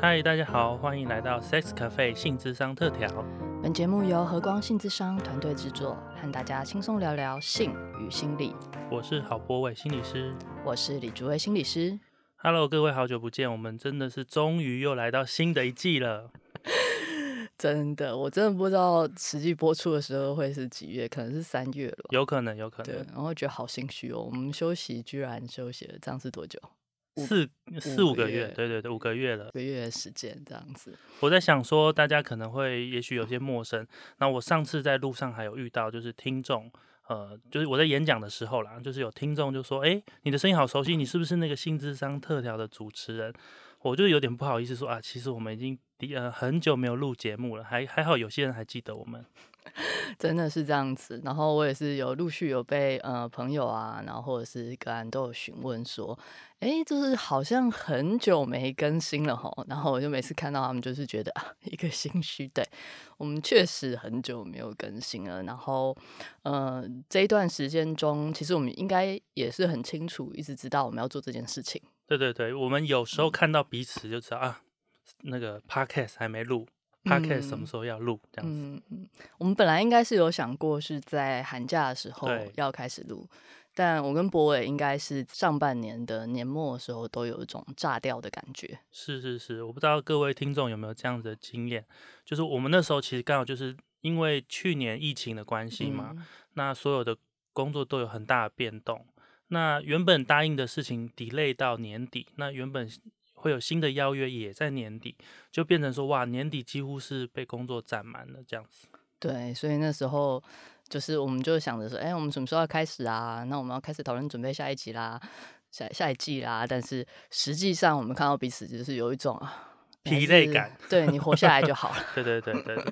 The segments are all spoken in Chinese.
嗨，大家好，欢迎来到 Sex Cafe 性智商特调。本节目由和光性智商团队制作，和大家轻松聊聊性与心理。我是郝博伟心理师，我是李竹伟心理师。Hello，各位，好久不见，我们真的是终于又来到新的一季了。真的，我真的不知道实际播出的时候会是几月，可能是三月了，有可能，有可能。对，然后觉得好心虚哦，我们休息居然休息了，这样是多久？四四五个月，对对对，五个月了，个月的时间这样子。我在想说，大家可能会也许有些陌生。那我上次在路上还有遇到，就是听众，呃，就是我在演讲的时候啦，就是有听众就说：“哎，你的声音好熟悉，你是不是那个新智商特调的主持人？”我就有点不好意思说啊，其实我们已经呃很久没有录节目了，还还好有些人还记得我们。真的是这样子，然后我也是有陆续有被呃朋友啊，然后或者是个人都有询问说，哎，就是好像很久没更新了吼，然后我就每次看到他们就是觉得啊 一个心虚，对我们确实很久没有更新了，然后呃这一段时间中，其实我们应该也是很清楚，一直知道我们要做这件事情。对对对，我们有时候看到彼此就知道啊，那个 podcast 还没录。Podcast 什么时候要录？这样子，嗯嗯，我们本来应该是有想过是在寒假的时候要开始录，但我跟博伟应该是上半年的年末的时候都有一种炸掉的感觉。是是是，我不知道各位听众有没有这样子的经验，就是我们那时候其实刚好就是因为去年疫情的关系嘛，那所有的工作都有很大的变动，那原本答应的事情 delay 到年底，那原本。会有新的邀约，也在年底，就变成说哇，年底几乎是被工作占满了这样子。对，所以那时候就是我们就想着说，哎，我们什么时候要开始啊？那我们要开始讨论准备下一集啦，下下一季啦。但是实际上我们看到彼此就是有一种疲累感，对你活下来就好了。对对对对，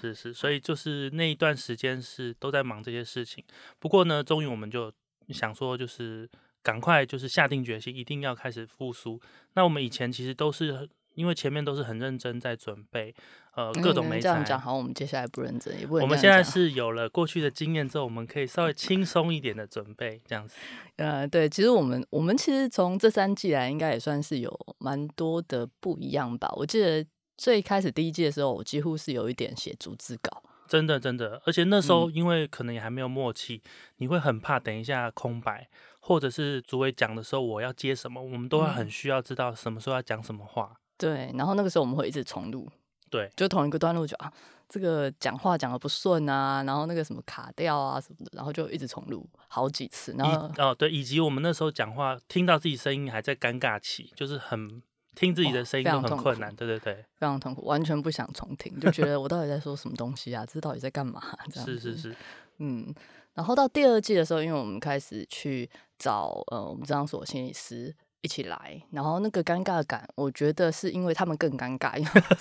是是，所以就是那一段时间是都在忙这些事情。不过呢，终于我们就想说，就是。赶快就是下定决心，一定要开始复苏。那我们以前其实都是因为前面都是很认真在准备，呃，各种没这样讲好，我们接下来不认真也不。我们现在是有了过去的经验之后，我们可以稍微轻松一点的准备这样子。呃，对，其实我们我们其实从这三季来，应该也算是有蛮多的不一样吧。我记得最开始第一季的时候，我几乎是有一点写逐字稿，真的真的，而且那时候因为可能也还没有默契，你会很怕等一下空白。或者是主委讲的时候，我要接什么，我们都会很需要知道什么时候要讲什么话。对，然后那个时候我们会一直重录，对，就同一个段落就啊，这个讲话讲的不顺啊，然后那个什么卡掉啊什么的，然后就一直重录好几次。然后哦，对，以及我们那时候讲话听到自己声音还在尴尬期，就是很听自己的声音都很困难，对对对，非常痛苦，完全不想重听，就觉得我到底在说什么东西啊？这到底在干嘛？这样是是是，嗯。然后到第二季的时候，因为我们开始去找呃我们这样所心理师一起来，然后那个尴尬感，我觉得是因为他们更尴尬。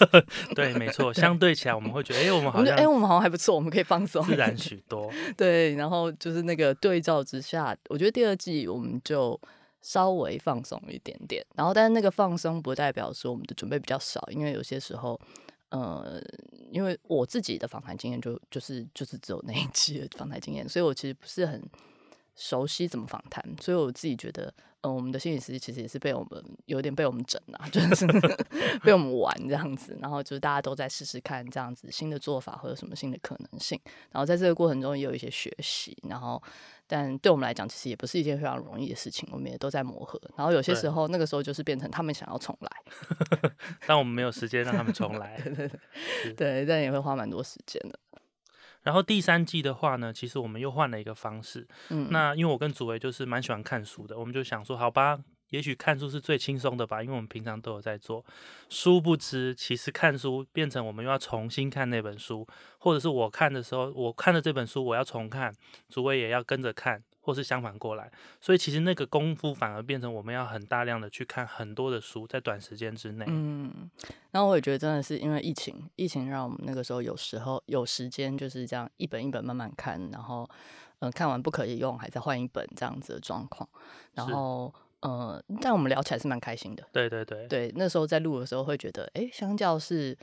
对，没错，相对起来我们会觉得，哎，我们好像，哎，我们好像还不错，我们可以放松，自然 许多。对，然后就是那个对照之下，我觉得第二季我们就稍微放松一点点。然后，但是那个放松不代表说我们的准备比较少，因为有些时候。呃，因为我自己的访谈经验就就是就是只有那一期的访谈经验，所以我其实不是很熟悉怎么访谈，所以我自己觉得，呃，我们的心理师其实也是被我们有点被我们整啊，就是被我们玩这样子，然后就是大家都在试试看这样子新的做法或者什么新的可能性，然后在这个过程中也有一些学习，然后。但对我们来讲，其实也不是一件非常容易的事情，我们也都在磨合。然后有些时候，那个时候就是变成他们想要重来，但我们没有时间让他们重来。对，但也会花蛮多时间的。然后第三季的话呢，其实我们又换了一个方式。嗯，那因为我跟祖维就是蛮喜欢看书的，我们就想说，好吧。也许看书是最轻松的吧，因为我们平常都有在做。殊不知，其实看书变成我们又要重新看那本书，或者是我看的时候，我看的这本书我要重看，祖维也要跟着看，或是相反过来。所以其实那个功夫反而变成我们要很大量的去看很多的书，在短时间之内。嗯，然后我也觉得真的是因为疫情，疫情让我们那个时候有时候有时间就是这样一本一本慢慢看，然后嗯看完不可以用，还在换一本这样子的状况，然后。呃，但我们聊起来是蛮开心的。对对对，对，那时候在录的时候会觉得，哎，相较是，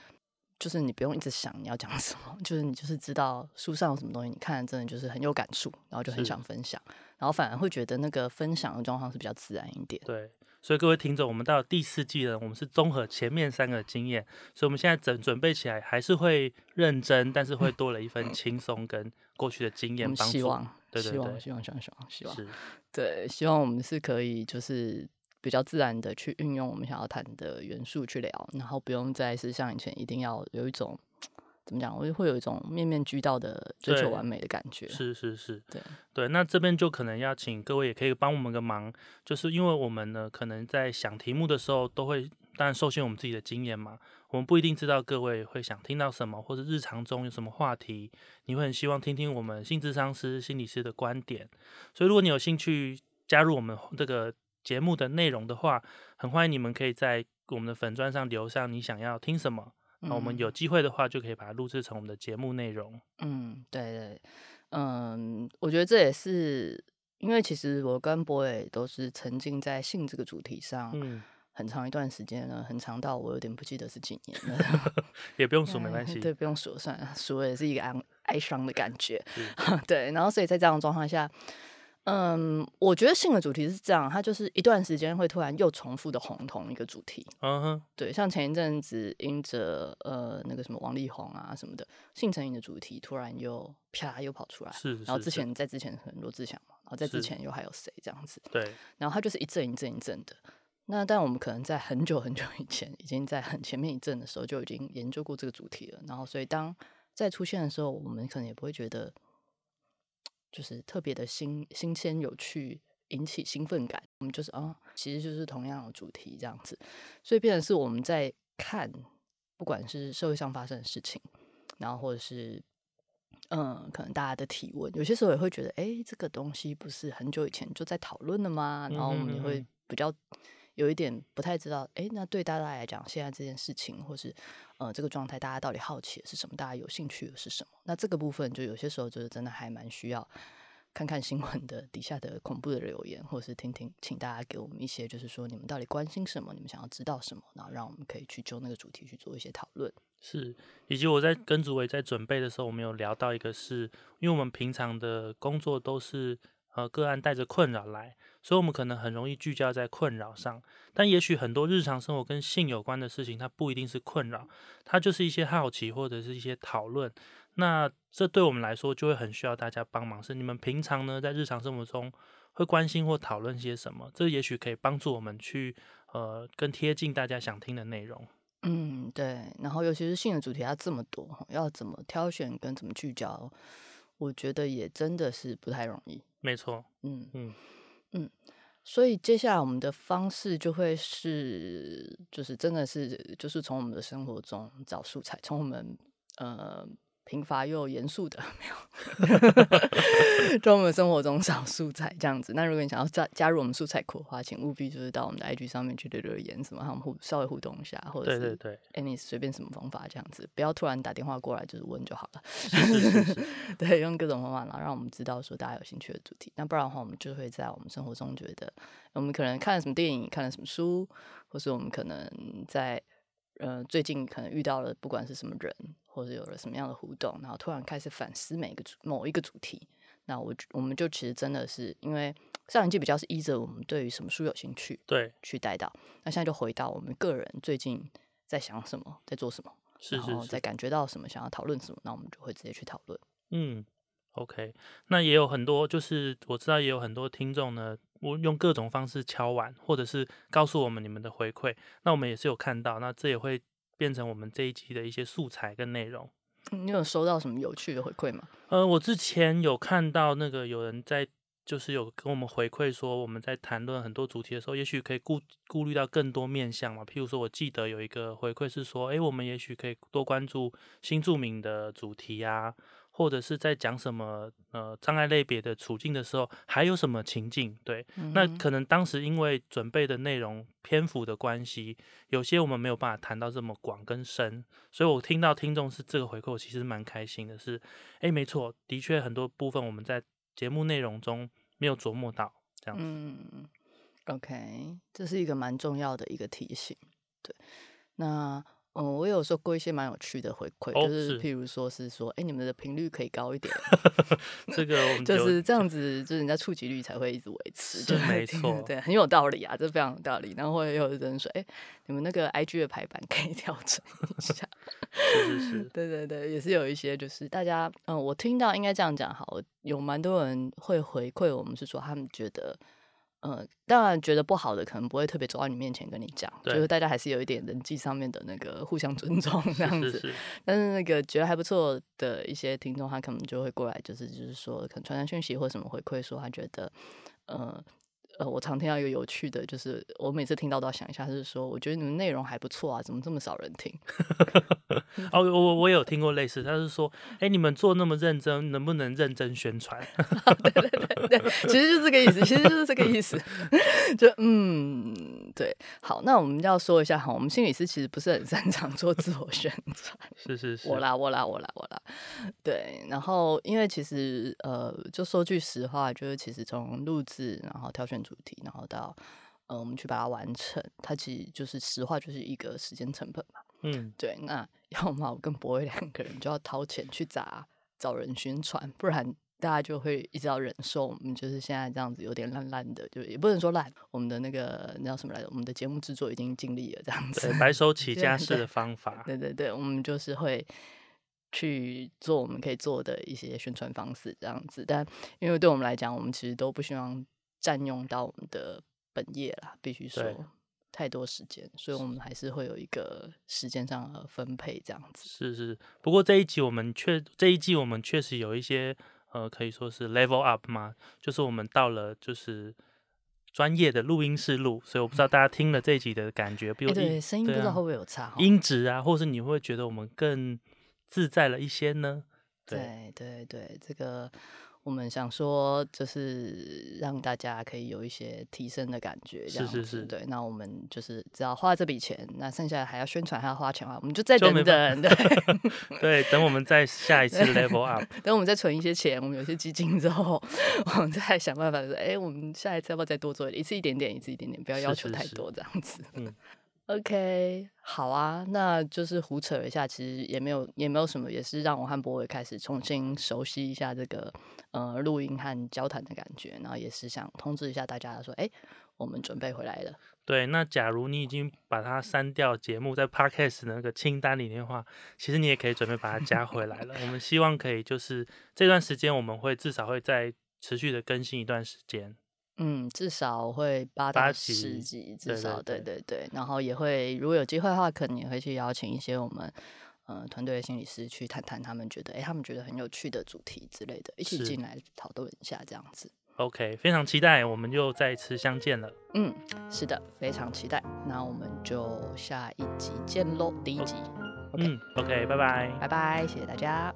就是你不用一直想你要讲什么，就是你就是知道书上有什么东西，你看真的就是很有感触，然后就很想分享，然后反而会觉得那个分享的状况是比较自然一点。对，所以各位听众，我们到第四季了，我们是综合前面三个经验，所以我们现在整准备起来还是会认真，但是会多了一份轻松跟过去的经验帮助。希望，对对对，希望，希望，希望，希望，希望，是，对，希望我们是可以就是比较自然的去运用我们想要谈的元素去聊，然后不用再是像以前一定要有一种。怎么讲？我就会有一种面面俱到的追求完美的感觉。是是是，对对。那这边就可能要请各位也可以帮我们个忙，就是因为我们呢，可能在想题目的时候，都会当然受限我们自己的经验嘛，我们不一定知道各位会想听到什么，或者日常中有什么话题，你会很希望听听我们心智商师、心理师的观点。所以如果你有兴趣加入我们这个节目的内容的话，很欢迎你们可以在我们的粉砖上留上你想要听什么。那我们有机会的话，就可以把它录制成我们的节目内容。嗯，对对，嗯，我觉得这也是因为其实我跟 boy 都是沉浸在性这个主题上，嗯，很长一段时间了，很长到我有点不记得是几年了。也不用数，没关系。对，不用数，算了，数也是一个哀哀伤的感觉。对，然后所以在这样的状况下。嗯，我觉得性的主题是这样，它就是一段时间会突然又重复的红同一个主题。嗯哼，对，像前一阵子因着呃那个什么王力宏啊什么的性成瘾的主题，突然又啪又跑出来。是，然后之前在之前很多志祥嘛，然后在之前又还有谁这样子？对，然后它就是一阵一阵一阵的。那但我们可能在很久很久以前，已经在很前面一阵的时候就已经研究过这个主题了。然后所以当再出现的时候，我们可能也不会觉得。就是特别的新新鲜有趣，引起兴奋感。我们就是啊，其实就是同样的主题这样子，所以变成是我们在看，不管是社会上发生的事情，然后或者是嗯，可能大家的提问，有些时候也会觉得，哎，这个东西不是很久以前就在讨论了吗？然后我们也会比较有一点不太知道，哎，那对大家来讲，现在这件事情或是。呃，这个状态大家到底好奇的是什么？大家有兴趣的是什么？那这个部分就有些时候就是真的还蛮需要看看新闻的底下的恐怖的留言，或是听听，请大家给我们一些，就是说你们到底关心什么？你们想要知道什么？然后让我们可以去就那个主题去做一些讨论。是，以及我在跟主委在准备的时候，我们有聊到一个，是因为我们平常的工作都是。呃，个案带着困扰来，所以我们可能很容易聚焦在困扰上。但也许很多日常生活跟性有关的事情，它不一定是困扰，它就是一些好奇或者是一些讨论。那这对我们来说就会很需要大家帮忙。是你们平常呢在日常生活中会关心或讨论些什么？这也许可以帮助我们去呃更贴近大家想听的内容。嗯，对。然后尤其是性的主题它这么多，要怎么挑选跟怎么聚焦，我觉得也真的是不太容易。没错，嗯嗯嗯，所以接下来我们的方式就会是，就是真的是，就是从我们的生活中找素材，从我们呃。贫乏又严肃的没有，在我们生活中少素材这样子。那如果你想要加加入我们素材库的话，请务必就是到我们的 IG 上面去留留言，什么，和我们互稍微互动一下，或者是对对对，哎，你随便什么方法这样子，不要突然打电话过来，就是问就好了。对，用各种方法，然后让我们知道说大家有兴趣的主题。那不然的话，我们就会在我们生活中觉得，我们可能看了什么电影，看了什么书，或是我们可能在。呃，最近可能遇到了不管是什么人，或者有了什么样的互动，然后突然开始反思每个主某一个主题。那我我们就其实真的是因为上一季比较是依着我们对于什么书有兴趣，对，去带到。那现在就回到我们个人最近在想什么，在做什么，然后在感觉到什么，想要讨论什么，那我们就会直接去讨论。嗯，OK。那也有很多，就是我知道也有很多听众呢。我用各种方式敲碗，或者是告诉我们你们的回馈，那我们也是有看到，那这也会变成我们这一期的一些素材跟内容。你有收到什么有趣的回馈吗？呃，我之前有看到那个有人在，就是有跟我们回馈说，我们在谈论很多主题的时候，也许可以顾顾虑到更多面向嘛。譬如说，我记得有一个回馈是说，诶，我们也许可以多关注新著名的主题啊。或者是在讲什么呃障碍类别的处境的时候，还有什么情境？对，那可能当时因为准备的内容篇幅的关系，有些我们没有办法谈到这么广跟深，所以我听到听众是这个回馈，我其实蛮开心的。是，哎，没错，的确很多部分我们在节目内容中没有琢磨到，这样子。嗯，OK，这是一个蛮重要的一个提醒。对，那。嗯，我有收过一些蛮有趣的回馈，哦就是譬如说是说，哎、你们的频率可以高一点，这个我们就就是这样 子，就是人家触及率才会一直维持，是就没错对，很有道理啊，这非常有道理。然后也有人说，哎、你们那个 IG 的排版可以调整一下，是是是，对对对，也是有一些就是大家，嗯，我听到应该这样讲好，有蛮多人会回馈我们是说他们觉得。呃，当然觉得不好的可能不会特别走到你面前跟你讲，就是大家还是有一点人际上面的那个互相尊 重这样子。是是是，但是那个觉得还不错的一些听众，他可能就会过来，就是就是说，可能传传讯息或什么回馈，说他觉得，呃呃，我常听到一个有趣的，就是我每次听到都要想一下，就是说，我觉得你们内容还不错啊，怎么这么少人听？哦，我我有听过类似，他是说，哎，你们做那么认真，能不能认真宣传？对对对对，其实就是这个意思，其实就是这个意思。就嗯，对，好，那我们要说一下哈，我们心理师其实不是很擅长做自我宣传。是是是，我啦，我啦，我啦，我啦。对，然后因为其实呃，就说句实话，就是其实从录制，然后挑选主题，然后到呃我们去把它完成，它其实就是实话，就是一个时间成本嘛。嗯，对，那要么我跟博威两个人就要掏钱去砸找人宣传，不然大家就会一直要忍受我们就是现在这样子有点烂烂的，就也不能说烂，我们的那个那叫什么来着？我们的节目制作已经尽力了这样子，。白手起家式的方法，对对对，我们就是会去做我们可以做的一些宣传方式，这样子。但因为对我们来讲，我们其实都不希望占用到我们的本业啦，必须说太多时间，所以我们还是会有一个时间上的分配，这样子。是是。不过这一集我们确这一季我们确实有一些呃，可以说是 level up 嘛，就是我们到了就是专业的录音室录，所以我不知道大家听了这一集的感觉，比如欸，对，音声音不知道会不会有差哈？音质啊，或是你会觉得我们更自在了一些呢？对对对，这个我们想说，就是让大家可以有一些提升的感觉，这样是是是子对，那我们就是只要花这笔钱，那剩下的还要宣传，还要花钱的话，我们就再等等，对，对，等我们再下一次 level up。等我们再存一些钱，我们有些基金之后，我们再想办法说，哎，我们下一次要不要再多做一次一点点，一次一点点，不要要求太多，这样子。嗯 OK，好啊，那就是胡扯一下，其实也没有也没有什么，也是让我和博伟开始重新熟悉一下这个呃录音和交谈的感觉，然后也是想通知一下大家说，哎，我们准备回来了。对，那假如你已经把它删掉节目在 podcast 的那个清单里面的话，其实你也可以准备把它加回来了。我们希望可以就是这段时间我们会至少会再持续的更新一段时间。嗯，至少会八八到集十集，至少对对对对，然后也会如果有机会的话，可能也会去邀请一些我们呃团队的心理师去谈谈他们觉得哎他们觉得很有趣的主题之类的，一起进来讨论一下这样子。OK，非常期待，我们就再次相见了。嗯，是的，非常期待。那我们就下一集见喽，第一集。OK，、嗯，OK，拜拜。拜拜，谢谢大家。